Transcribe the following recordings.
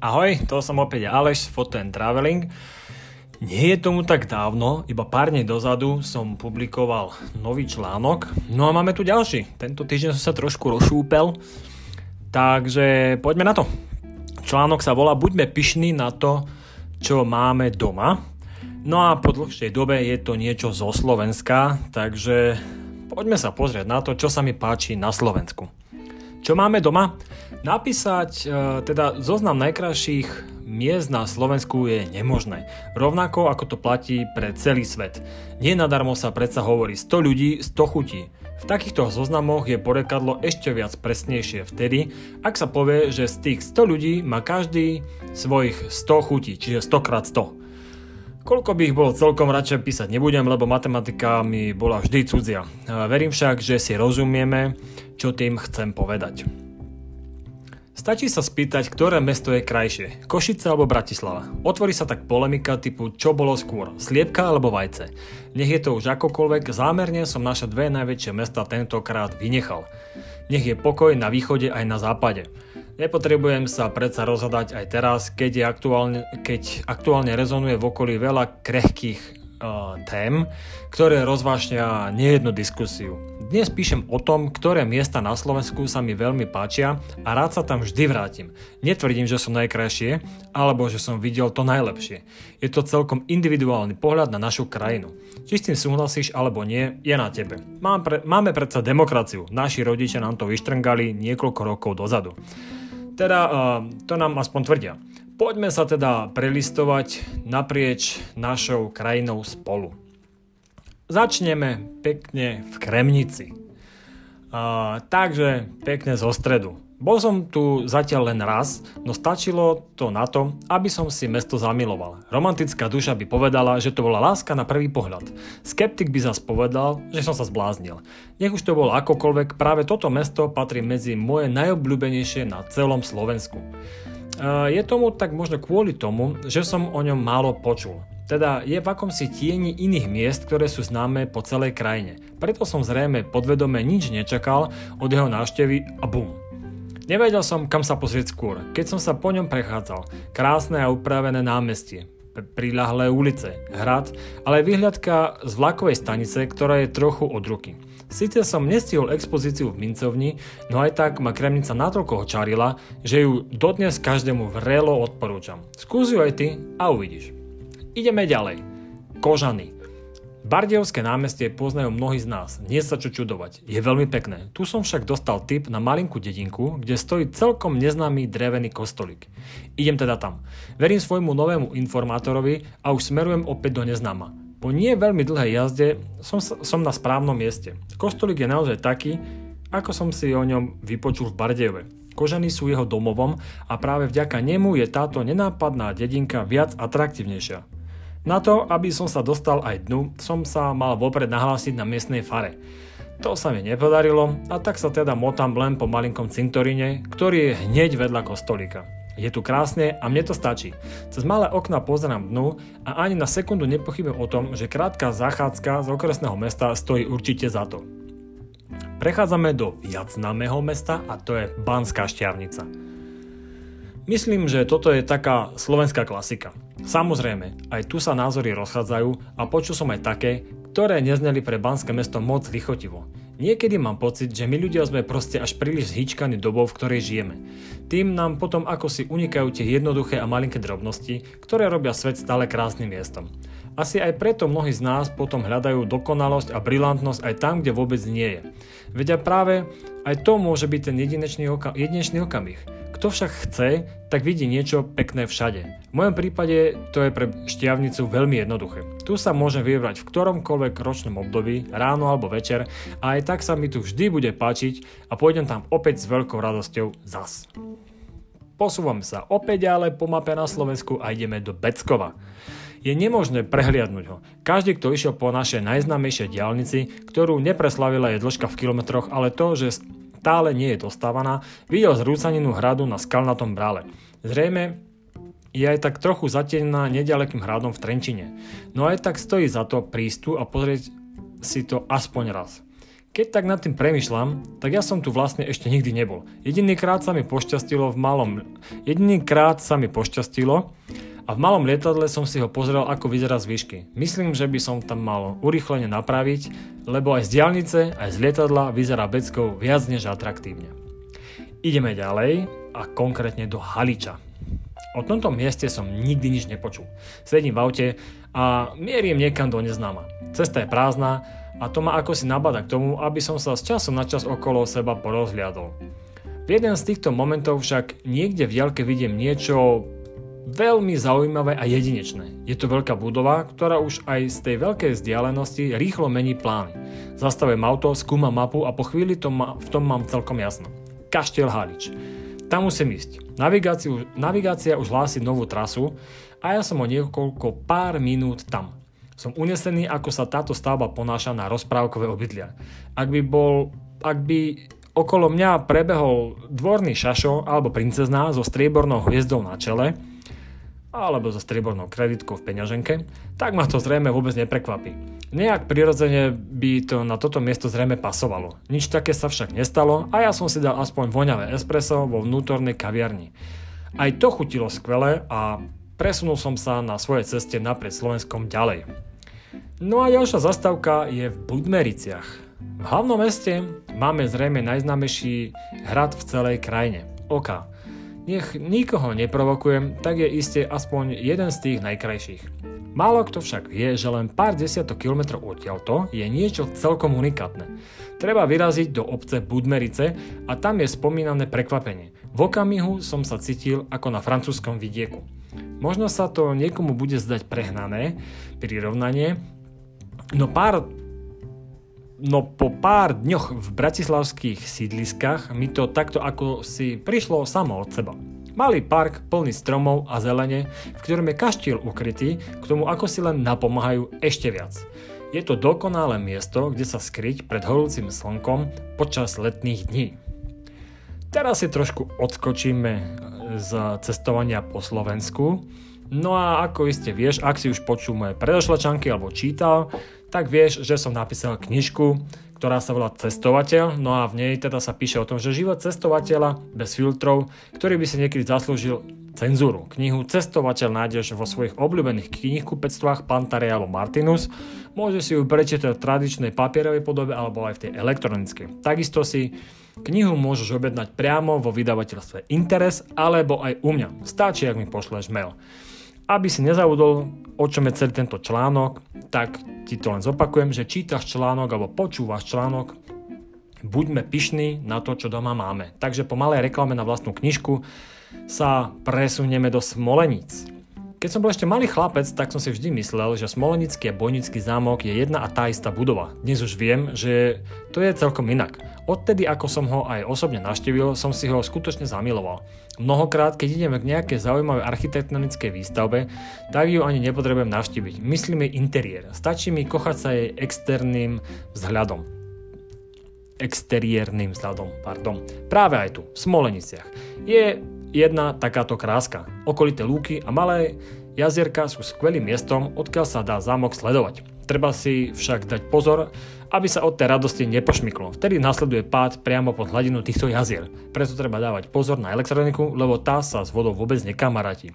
Ahoj, to som opäť Aleš z Photo and Traveling. Nie je tomu tak dávno, iba pár dní dozadu som publikoval nový článok. No a máme tu ďalší. Tento týždeň som sa trošku rozšúpel, takže poďme na to. Článok sa volá Buďme pyšní na to, čo máme doma. No a po dlhšej dobe je to niečo zo Slovenska, takže poďme sa pozrieť na to, čo sa mi páči na Slovensku. Čo máme doma? Napísať e, teda zoznam najkrajších miest na Slovensku je nemožné. Rovnako ako to platí pre celý svet. Nie nadarmo sa predsa hovorí 100 ľudí, 100 chutí. V takýchto zoznamoch je porekadlo ešte viac presnejšie vtedy, ak sa povie, že z tých 100 ľudí má každý svojich 100 chutí, čiže 100 x 100. Koľko by ich bolo celkom radšej písať nebudem, lebo matematika mi bola vždy cudzia. Verím však, že si rozumieme, čo tým chcem povedať. Stačí sa spýtať, ktoré mesto je krajšie, Košice alebo Bratislava. Otvorí sa tak polemika typu čo bolo skôr, sliepka alebo vajce. Nech je to už akokoľvek, zámerne som naše dve najväčšie mesta tentokrát vynechal. Nech je pokoj na východe aj na západe. Nepotrebujem sa predsa rozhodať aj teraz, keď, je aktuálne, keď aktuálne rezonuje v okolí veľa krehkých tém, ktoré rozvášňa nejednu diskusiu. Dnes píšem o tom, ktoré miesta na Slovensku sa mi veľmi páčia a rád sa tam vždy vrátim. Netvrdím, že som najkrajšie, alebo že som videl to najlepšie. Je to celkom individuálny pohľad na našu krajinu. Či s tým súhlasíš alebo nie, je na tebe. Máme predsa demokraciu. Naši rodičia nám to vyštrngali niekoľko rokov dozadu. Teda uh, to nám aspoň tvrdia. Poďme sa teda prelistovať naprieč našou krajinou spolu. Začneme pekne v Kremnici. Uh, takže pekne zo stredu. Bol som tu zatiaľ len raz, no stačilo to na to, aby som si mesto zamiloval. Romantická duša by povedala, že to bola láska na prvý pohľad. Skeptik by zas povedal, že som sa zbláznil. Nech už to bolo akokoľvek, práve toto mesto patrí medzi moje najobľúbenejšie na celom Slovensku. Je tomu tak možno kvôli tomu, že som o ňom málo počul. Teda je v akomsi tieni iných miest, ktoré sú známe po celej krajine. Preto som zrejme podvedome nič nečakal od jeho návštevy a bum. Nevedel som, kam sa pozrieť skôr, keď som sa po ňom prechádzal. Krásne a upravené námestie, priľahlé ulice, hrad, ale vyhľadka z vlakovej stanice, ktorá je trochu od ruky. Sice som nestihol expozíciu v mincovni, no aj tak ma Kremnica natoľko očarila, že ju dodnes každému vrelo odporúčam. Skús ju aj ty a uvidíš. Ideme ďalej. Kožany. Bardejovské námestie poznajú mnohí z nás, nie sa čo čudovať, je veľmi pekné. Tu som však dostal tip na malinkú dedinku, kde stojí celkom neznámy drevený kostolík. Idem teda tam. Verím svojmu novému informátorovi a už smerujem opäť do neznáma. Po nie veľmi dlhej jazde som, som na správnom mieste. Kostolík je naozaj taký, ako som si o ňom vypočul v Bardejove. Kožany sú jeho domovom a práve vďaka nemu je táto nenápadná dedinka viac atraktívnejšia. Na to, aby som sa dostal aj dnu, som sa mal vopred nahlásiť na miestnej fare. To sa mi nepodarilo a tak sa teda motám len po malinkom cintoríne, ktorý je hneď vedľa kostolíka. Je tu krásne a mne to stačí. Cez malé okna pozerám dnu a ani na sekundu nepochybujem o tom, že krátka zachádzka z okresného mesta stojí určite za to. Prechádzame do viac známeho mesta a to je Banská šťavnica. Myslím, že toto je taká slovenská klasika. Samozrejme, aj tu sa názory rozchádzajú a počul som aj také, ktoré nezneli pre Banské mesto moc lichotivo. Niekedy mám pocit, že my ľudia sme proste až príliš zhyčkaní dobou, v ktorej žijeme. Tým nám potom ako si unikajú tie jednoduché a malinké drobnosti, ktoré robia svet stále krásnym miestom. Asi aj preto mnohí z nás potom hľadajú dokonalosť a brilantnosť aj tam, kde vôbec nie je. Vedia práve aj to môže byť ten jedinečný, oka- jedinečný okamih. Kto však chce, tak vidí niečo pekné všade. V mojom prípade to je pre šťavnicu veľmi jednoduché. Tu sa môžem vybrať v ktoromkoľvek ročnom období, ráno alebo večer a aj tak sa mi tu vždy bude páčiť a pôjdem tam opäť s veľkou radosťou zas. Posúvame sa opäť ďalej po mape na Slovensku a ideme do Beckova. Je nemožné prehliadnúť ho. Každý, kto išiel po našej najznámejšej diálnici, ktorú nepreslavila je dĺžka v kilometroch, ale to, že stále nie je dostávaná, videl zrúcaninu hradu na skalnatom brále. Zrejme je aj tak trochu zatienená nedalekým hradom v Trenčine. No aj tak stojí za to prísť a pozrieť si to aspoň raz. Keď tak nad tým premyšľam, tak ja som tu vlastne ešte nikdy nebol. Jedinýkrát sa mi pošťastilo v malom... Jedinýkrát sa mi pošťastilo a v malom lietadle som si ho pozrel, ako vyzerá z výšky. Myslím, že by som tam mal urýchlene napraviť, lebo aj z diálnice, aj z lietadla vyzerá Beckou viac než atraktívne. Ideme ďalej a konkrétne do Haliča. O tomto mieste som nikdy nič nepočul. Sedím v aute a mierím niekam do neznáma. Cesta je prázdna a to ma ako si nabada k tomu, aby som sa z času na čas okolo seba porozhliadol. V jeden z týchto momentov však niekde v diaľke vidím niečo veľmi zaujímavé a jedinečné. Je to veľká budova, ktorá už aj z tej veľkej vzdialenosti rýchlo mení plány. Zastavujem auto, skúmam mapu a po chvíli to ma, v tom mám celkom jasno. Kaštiel Halič. Tam musím ísť. navigácia už hlási novú trasu a ja som o niekoľko pár minút tam. Som unesený, ako sa táto stavba ponáša na rozprávkové obydlia. Ak by bol, ak by okolo mňa prebehol dvorný šašo alebo princezná so striebornou hviezdou na čele, alebo so striebornou kreditkou v peňaženke, tak ma to zrejme vôbec neprekvapí. Nejak prirodzene by to na toto miesto zrejme pasovalo. Nič také sa však nestalo a ja som si dal aspoň voňavé espresso vo vnútornej kaviarni. Aj to chutilo skvele a presunul som sa na svojej ceste napred Slovenskom ďalej. No a ďalšia zastávka je v Budmericiach. V hlavnom meste máme zrejme najznámejší hrad v celej krajine. Oka. Nech nikoho neprovokujem, tak je iste aspoň jeden z tých najkrajších. Málo kto však vie, že len pár desiatok kilometrov odtiaľto je niečo celkom unikátne. Treba vyraziť do obce Budmerice a tam je spomínané prekvapenie. V okamihu som sa cítil ako na francúzskom vidieku. Možno sa to niekomu bude zdať prehnané prirovnanie, No pár No po pár dňoch v bratislavských sídliskách mi to takto ako si prišlo samo od seba. Malý park plný stromov a zelene, v ktorom je kaštiel ukrytý, k tomu ako si len napomáhajú ešte viac. Je to dokonalé miesto, kde sa skryť pred horúcim slnkom počas letných dní. Teraz si trošku odskočíme z cestovania po Slovensku. No a ako iste vieš, ak si už počul moje predošlé čanky alebo čítal, tak vieš, že som napísal knižku, ktorá sa volá Cestovateľ, no a v nej teda sa píše o tom, že život cestovateľa bez filtrov, ktorý by si niekedy zaslúžil cenzúru. Knihu Cestovateľ nájdeš vo svojich obľúbených knihkupectvách Pantare alebo Martinus. Môže si ju prečítať v tradičnej papierovej podobe alebo aj v tej elektronickej. Takisto si knihu môžeš objednať priamo vo vydavateľstve Interes alebo aj u mňa. Stačí, ak mi pošleš mail. Aby si nezabudol, o čom je celý tento článok, tak ti to len zopakujem, že čítaš článok alebo počúvaš článok, buďme pyšní na to, čo doma máme. Takže po malej reklame na vlastnú knižku sa presunieme do Smoleníc. Keď som bol ešte malý chlapec, tak som si vždy myslel, že Smolenický a Bojnický zámok je jedna a tá istá budova. Dnes už viem, že to je celkom inak. Odtedy, ako som ho aj osobne naštívil, som si ho skutočne zamiloval. Mnohokrát, keď ideme k nejakej zaujímavej architektonickej výstavbe, tak ju ani nepotrebujem navštíviť. Myslím jej interiér. Stačí mi kochať sa jej externým vzhľadom exteriérnym vzhľadom, pardon. Práve aj tu, v Smoleniciach. Je jedna takáto kráska. Okolité lúky a malé jazierka sú skvelým miestom, odkiaľ sa dá zámok sledovať. Treba si však dať pozor, aby sa od tej radosti nepošmyklo. Vtedy nasleduje pád priamo pod hladinu týchto jazier. Preto treba dávať pozor na elektroniku, lebo tá sa s vodou vôbec nekamaráti.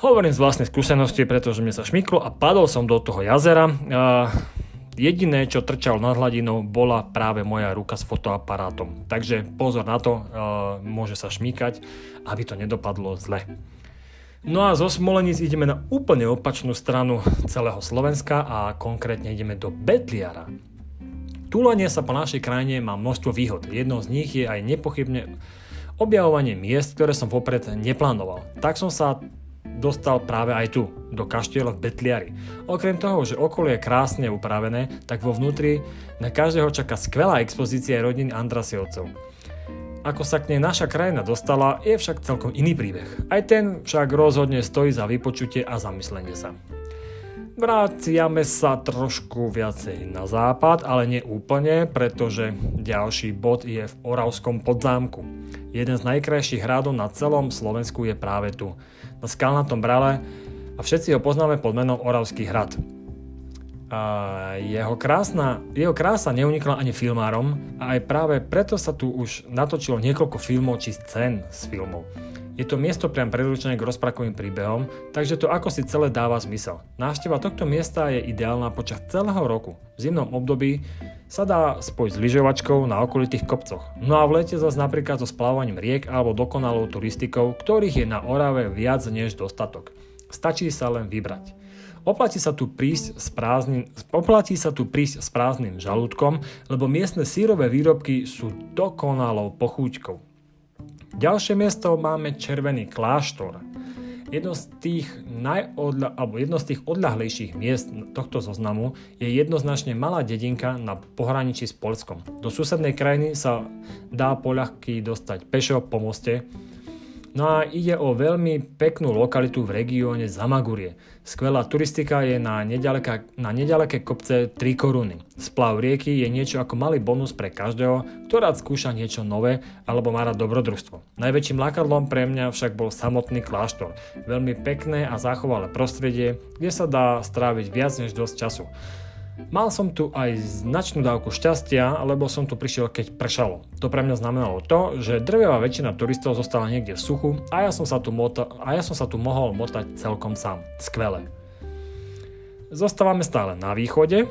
Hovorím z vlastnej skúsenosti, pretože mi sa šmyklo a padol som do toho jazera. Jediné, čo trčal nad hladinou, bola práve moja ruka s fotoaparátom. Takže pozor na to, môže sa šmýkať, aby to nedopadlo zle. No a zo Smolenic ideme na úplne opačnú stranu celého Slovenska a konkrétne ideme do Betliara. Túlanie sa po našej krajine má množstvo výhod. Jednou z nich je aj nepochybne objavovanie miest, ktoré som vopred neplánoval. Tak som sa dostal práve aj tu, do kaštieľa v Betliari. Okrem toho, že okolie je krásne upravené, tak vo vnútri na každého čaká skvelá expozícia rodiny Andrasiovcov. Ako sa k nej naša krajina dostala, je však celkom iný príbeh. Aj ten však rozhodne stojí za vypočutie a zamyslenie sa. Vráciame sa trošku viacej na západ, ale nie úplne, pretože ďalší bod je v Oravskom podzámku. Jeden z najkrajších hradov na celom Slovensku je práve tu, na skalnatom brale a všetci ho poznáme pod menom Oravský hrad. A jeho, krásna, jeho krása neunikla ani filmárom a aj práve preto sa tu už natočilo niekoľko filmov či scén z filmov. Je to miesto priam predurčené k rozprakovým príbehom, takže to ako si celé dáva zmysel. Návšteva tohto miesta je ideálna počas celého roku. V zimnom období sa dá spojiť s lyžovačkou na okolitých kopcoch. No a v lete zase napríklad so splávaním riek alebo dokonalou turistikou, ktorých je na Orave viac než dostatok. Stačí sa len vybrať. Oplatí sa tu prísť s prázdnym, oplatí sa tu prísť s prázdnym žalúdkom, lebo miestne sírové výrobky sú dokonalou pochúťkou. Ďalšie miesto máme Červený kláštor. Jedno z tých, najodľa, alebo jedno z tých odľahlejších miest tohto zoznamu je jednoznačne malá dedinka na pohraničí s Polskom. Do susednej krajiny sa dá poľahky dostať pešo po moste, No a ide o veľmi peknú lokalitu v regióne Zamagurie. Skvelá turistika je na, nedaleka, na nedaleké kopce 3 koruny. Splav rieky je niečo ako malý bonus pre každého, kto rád skúša niečo nové alebo má rád dobrodružstvo. Najväčším lákadlom pre mňa však bol samotný kláštor. Veľmi pekné a zachovalé prostredie, kde sa dá stráviť viac než dosť času. Mal som tu aj značnú dávku šťastia, lebo som tu prišiel keď pršalo. To pre mňa znamenalo to, že drvivá väčšina turistov zostala niekde v suchu a ja som sa tu, mota- a ja som sa tu mohol motať celkom sám. Skvelé. Zostávame stále na východe,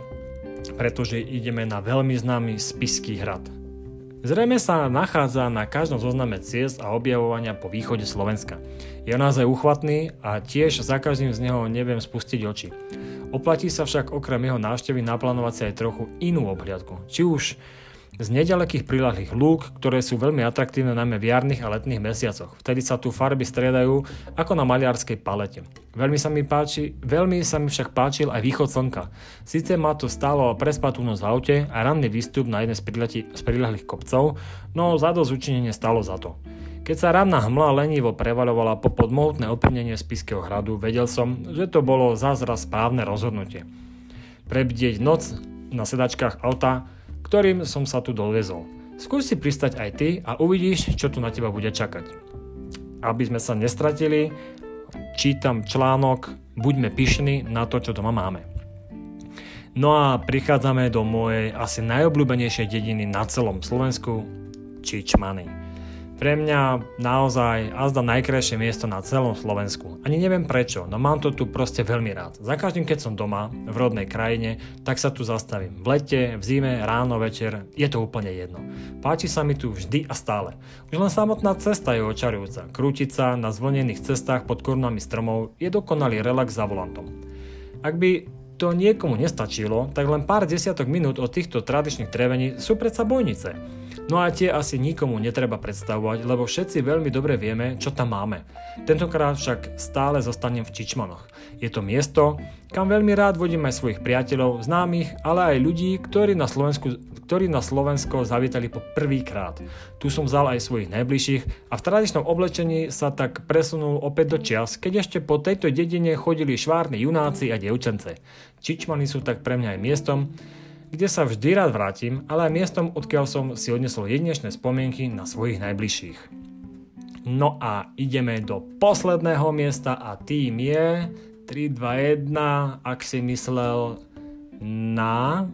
pretože ideme na veľmi známy Spisský hrad. Zrejme sa nachádza na každom zozname ciest a objavovania po východe Slovenska. Je naozaj uchvatný a tiež za každým z neho neviem spustiť oči. Oplatí sa však okrem jeho návštevy naplánovať si aj trochu inú obhliadku. Či už z nedalekých prilahlých lúk, ktoré sú veľmi atraktívne najmä v jarných a letných mesiacoch. Vtedy sa tu farby striedajú ako na maliarskej palete. Veľmi sa mi, páči, veľmi sa mi však páčil aj východ slnka. Sice ma to stálo prespatú noc v aute a ranný výstup na jeden z, z prilahlých kopcov, no za dosť učinenie stalo za to. Keď sa ranná hmla lenivo prevaľovala po podmohutné opevnenie Spiského hradu, vedel som, že to bolo zázra správne rozhodnutie. Prebdieť noc na sedačkách auta, ktorým som sa tu dovezol. Skús si pristať aj ty a uvidíš, čo tu na teba bude čakať. Aby sme sa nestratili, čítam článok Buďme pyšní na to, čo doma máme. No a prichádzame do mojej asi najobľúbenejšej dediny na celom Slovensku, Čičmany. Pre mňa naozaj azda najkrajšie miesto na celom Slovensku. Ani neviem prečo, no mám to tu proste veľmi rád. Za každým, keď som doma, v rodnej krajine, tak sa tu zastavím. V lete, v zime, ráno, večer, je to úplne jedno. Páči sa mi tu vždy a stále. Už len samotná cesta je očarujúca. Krútiť sa na zvlnených cestách pod korunami stromov je dokonalý relax za volantom. Ak by to niekomu nestačilo, tak len pár desiatok minút od týchto tradičných trevení sú predsa bojnice. No a tie asi nikomu netreba predstavovať, lebo všetci veľmi dobre vieme, čo tam máme. Tentokrát však stále zostanem v Čičmanoch. Je to miesto, kam veľmi rád vodím aj svojich priateľov, známych, ale aj ľudí, ktorí na, Slovensku, ktorí na Slovensko zavítali po prvýkrát. Tu som vzal aj svojich najbližších a v tradičnom oblečení sa tak presunul opäť do čias, keď ešte po tejto dedine chodili švárni junáci a dievčence. Čičmany sú tak pre mňa aj miestom, kde sa vždy rád vrátim, ale aj miestom, odkiaľ som si odnesol jedinečné spomienky na svojich najbližších. No a ideme do posledného miesta a tým je 3, 2, 1, ak si myslel na...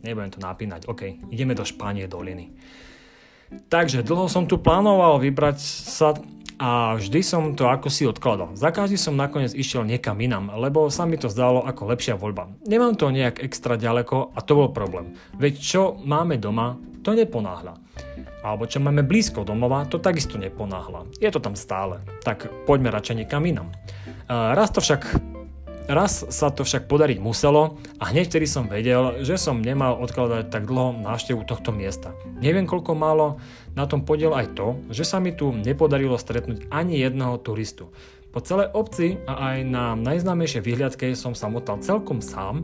Nebudem to napínať, ok, ideme do Španie doliny. Takže dlho som tu plánoval vybrať sa a vždy som to ako si odkladal. Za každý som nakoniec išiel niekam inam, lebo sa mi to zdalo ako lepšia voľba. Nemám to nejak extra ďaleko a to bol problém. Veď čo máme doma, to neponáhľa. Alebo čo máme blízko domova, to takisto neponáhľa. Je to tam stále. Tak poďme radšej niekam inam. Raz to však Raz sa to však podariť muselo a hneď vtedy som vedel, že som nemal odkladať tak dlho návštevu tohto miesta. Neviem koľko málo na tom podiel aj to, že sa mi tu nepodarilo stretnúť ani jedného turistu. Po celej obci a aj na najznámejšej výhľadke som sa motal celkom sám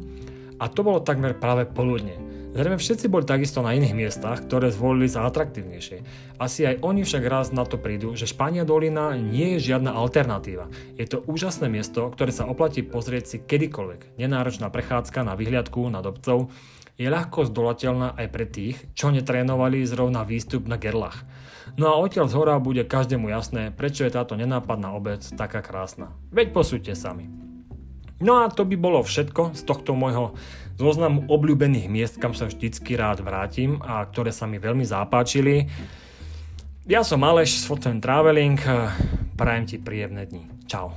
a to bolo takmer práve poludne. Zrejme všetci boli takisto na iných miestach, ktoré zvolili za atraktívnejšie. Asi aj oni však raz na to prídu, že Špania dolina nie je žiadna alternatíva. Je to úžasné miesto, ktoré sa oplatí pozrieť si kedykoľvek. Nenáročná prechádzka na vyhliadku nad obcov je ľahko zdolateľná aj pre tých, čo netrénovali zrovna výstup na gerlach. No a odtiaľ z hora bude každému jasné, prečo je táto nenápadná obec taká krásna. Veď posúďte sami. No a to by bolo všetko z tohto môjho zoznamu obľúbených miest, kam sa vždycky rád vrátim a ktoré sa mi veľmi zapáčili. Ja som Aleš z Food Traveling, prajem ti príjemné dni. Čau.